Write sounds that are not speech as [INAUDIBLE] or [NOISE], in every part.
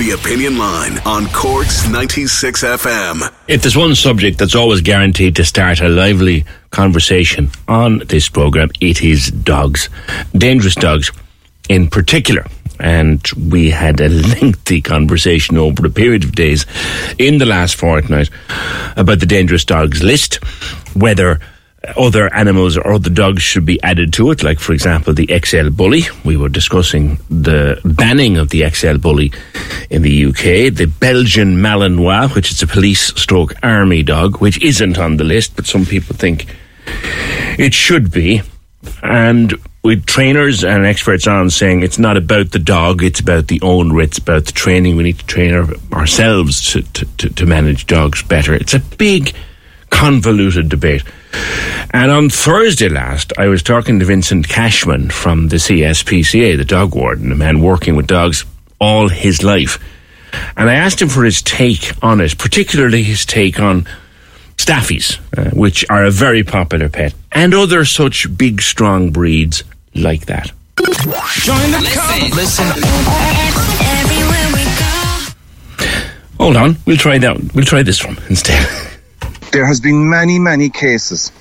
The Opinion Line on Cork's 96 FM. If there's one subject that's always guaranteed to start a lively conversation on this programme, it is dogs. Dangerous dogs in particular. And we had a [LAUGHS] lengthy conversation over a period of days in the last fortnight about the dangerous dogs list, whether other animals or other dogs should be added to it, like, for example, the XL Bully. We were discussing the banning of the XL Bully in the UK, the Belgian Malinois, which is a police stroke army dog, which isn't on the list, but some people think it should be. And with trainers and experts on saying it's not about the dog, it's about the owner, it's about the training. We need to train our, ourselves to, to, to manage dogs better. It's a big, convoluted debate. And on Thursday last, I was talking to Vincent Cashman from the CSPCA, the dog warden, a man working with dogs all his life. And I asked him for his take on it, particularly his take on staffies, uh, which are a very popular pet, and other such big, strong breeds like that. Join the club. Listen. Hold on, we'll try that. We'll try this one instead. [LAUGHS] There has been many, many cases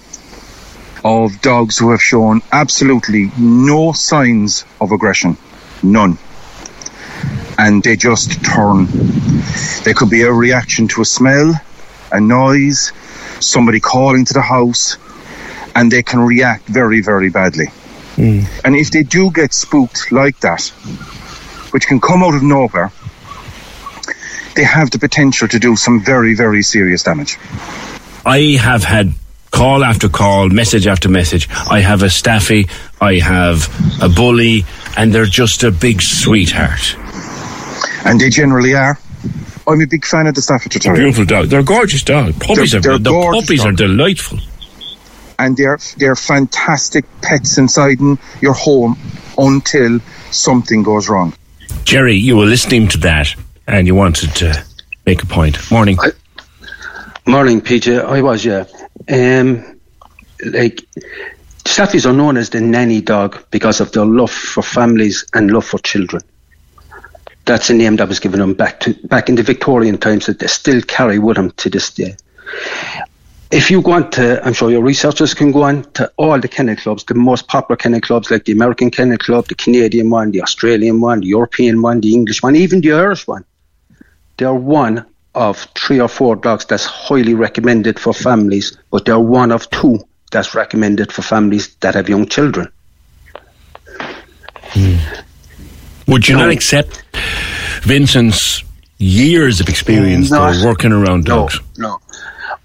of dogs who have shown absolutely no signs of aggression, none, and they just turn. There could be a reaction to a smell, a noise, somebody calling to the house, and they can react very, very badly. Hmm. And if they do get spooked like that, which can come out of nowhere, they have the potential to do some very, very serious damage. I have had call after call, message after message. I have a staffy, I have a bully, and they're just a big sweetheart. And they generally are. I'm a big fan of the Staffordshire Terrier. Beautiful dog. They're gorgeous dogs. Puppies They're- are they're the gorgeous puppies are delightful. and they're they're fantastic pets inside in your home until something goes wrong. Jerry, you were listening to that and you wanted to make a point. Morning. Morning, PJ. I was, yeah. Um, like, Staffies are known as the nanny dog because of their love for families and love for children. That's a name that was given them back to back in the Victorian times that they still carry with them to this day. If you go on to, I'm sure your researchers can go on to all the kennel clubs, the most popular kennel clubs like the American Kennel Club, the Canadian one, the Australian one, the European one, the English one, even the Irish one they're one of three or four dogs that's highly recommended for families, but they're one of two that's recommended for families that have young children. Would you not accept Vincent's years of experience No. though, working around dogs? No,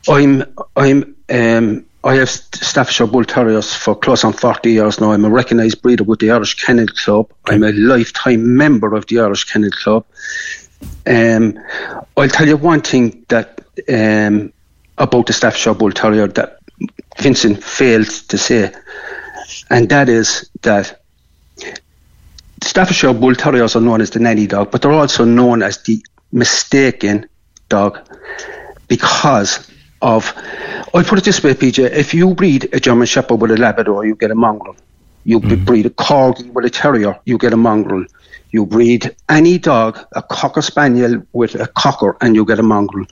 I'm, I'm, um, I have Staffordshire Bull Terriers for close on 40 years now. I'm a recognised breeder with the Irish Kennel Club. I'm a lifetime member of the Irish Kennel Club. Um, I'll tell you one thing that um, about the Staffordshire Bull Terrier that Vincent failed to say, and that is that Staffordshire Bull Terriers are known as the nanny dog, but they're also known as the mistaken dog because of. I'll put it this way, PJ. If you breed a German Shepherd with a Labrador, you get a mongrel. You breed a Corgi with a Terrier, you get a mongrel. You breed any dog, a Cocker Spaniel with a Cocker, and you get a mongrel.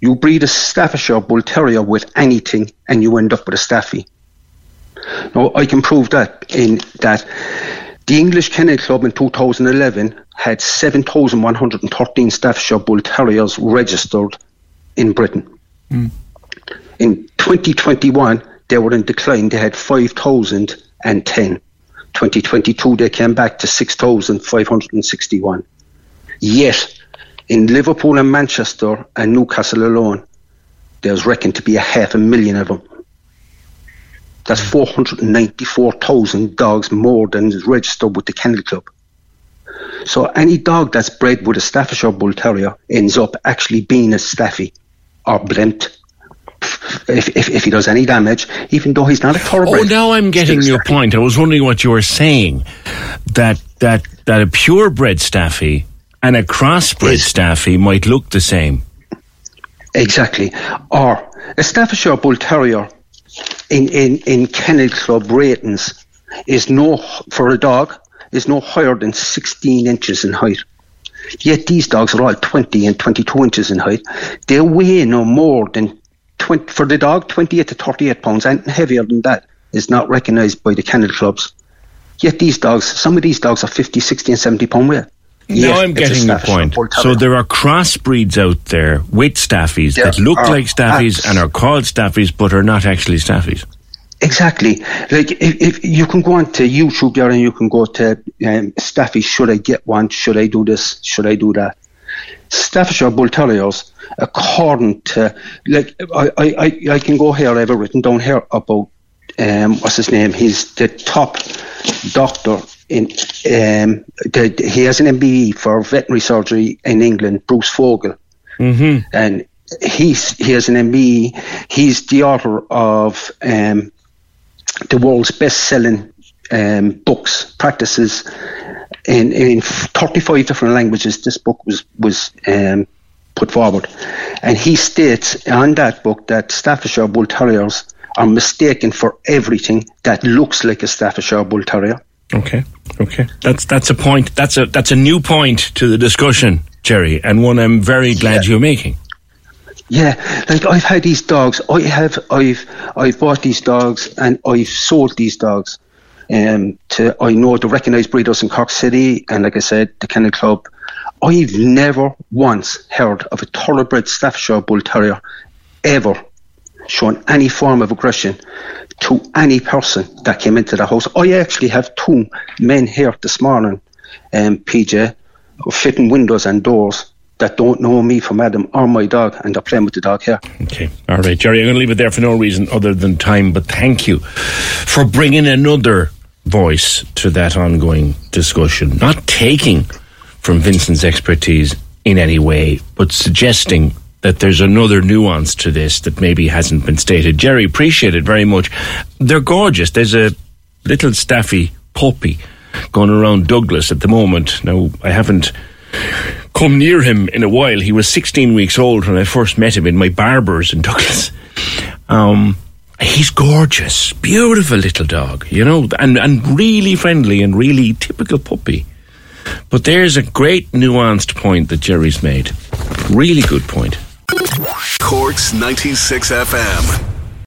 You breed a Staffordshire Bull Terrier with anything, and you end up with a Staffy. Now, I can prove that in that the English Kennel Club in 2011 had 7,113 Staffordshire Bull Terriers registered in Britain. Hmm. In 2021, they were in decline. They had 5,010. 2022, they came back to 6,561. Yet, in Liverpool and Manchester and Newcastle alone, there's reckoned to be a half a million of them. That's hmm. 494,000 dogs more than is registered with the Kennel Club. So any dog that's bred with a Staffordshire Bull Terrier ends up actually being a Staffy or Blent. If, if, if he does any damage, even though he's not a thoroughbred. Oh, now I'm getting your Staffy. point. I was wondering what you were saying. That that that a purebred staffy and a crossbred Is- staffy might look the same. Exactly. Or a Staffordshire Bull Terrier in, in, in Kennel Club ratings is no, for a dog, is no higher than 16 inches in height. Yet these dogs are all 20 and 22 inches in height. They weigh no more than 20, for the dog, 28 to 38 pounds, and heavier than that is not recognised by the kennel clubs. Yet these dogs, some of these dogs are 50, 60, and 70 pound weight. Now I'm getting your point. So there are crossbreeds out there with staffies There that look like staffies abs- and are called staffies but are not actually staffies. Exactly. Like if, if you can go on to YouTube there and you can go to um, Staffy, should I get one? Should I do this? Should I do that? Staffordshire Bull Terriers, according to like I, I, I, can go here. I have it written down here about um, what's his name? He's the top doctor in um, the, he has an MBE for veterinary surgery in England, Bruce Fogle Mm-hmm. and he's he has an MBE. He's the author of um, the world's best-selling um, books, practices in in 35 different languages. This book was was um, put forward, and he states on that book that Staffordshire Bull Terriers are mistaken for everything that looks like a Staffordshire Bull Terrier. Okay. Okay. That's that's a point. That's a that's a new point to the discussion, Jerry, and one I'm very glad you're making. Yeah, like I've had these dogs. I have I've I've bought these dogs and I've sold these dogs. Um, to I know the recognised breeders in Cork City and like I said, the Kennel Club. I've never once heard of a thoroughbred Staffordshire Bull Terrier ever shown any form of aggression to any person that came into the house. I actually have two men here this morning, um, PJ, fitting windows and doors that don't know me from Adam or my dog, and they're playing with the dog here. Okay. All right, Jerry, I'm going to leave it there for no reason other than time, but thank you for bringing another voice to that ongoing discussion. Not taking from Vincent's expertise in any way, but suggesting that there's another nuance to this that maybe hasn't been stated. Jerry, appreciate it very much. They're gorgeous. There's a little staffy puppy going around Douglas at the moment. Now, I haven't come near him in a while. He was 16 weeks old when I first met him in my barber's in Douglas. Um, he's gorgeous, beautiful little dog, you know, and, and really friendly and really typical puppy. But there's a great nuanced point that Jerry's made. Really good point. Corks 96 FM.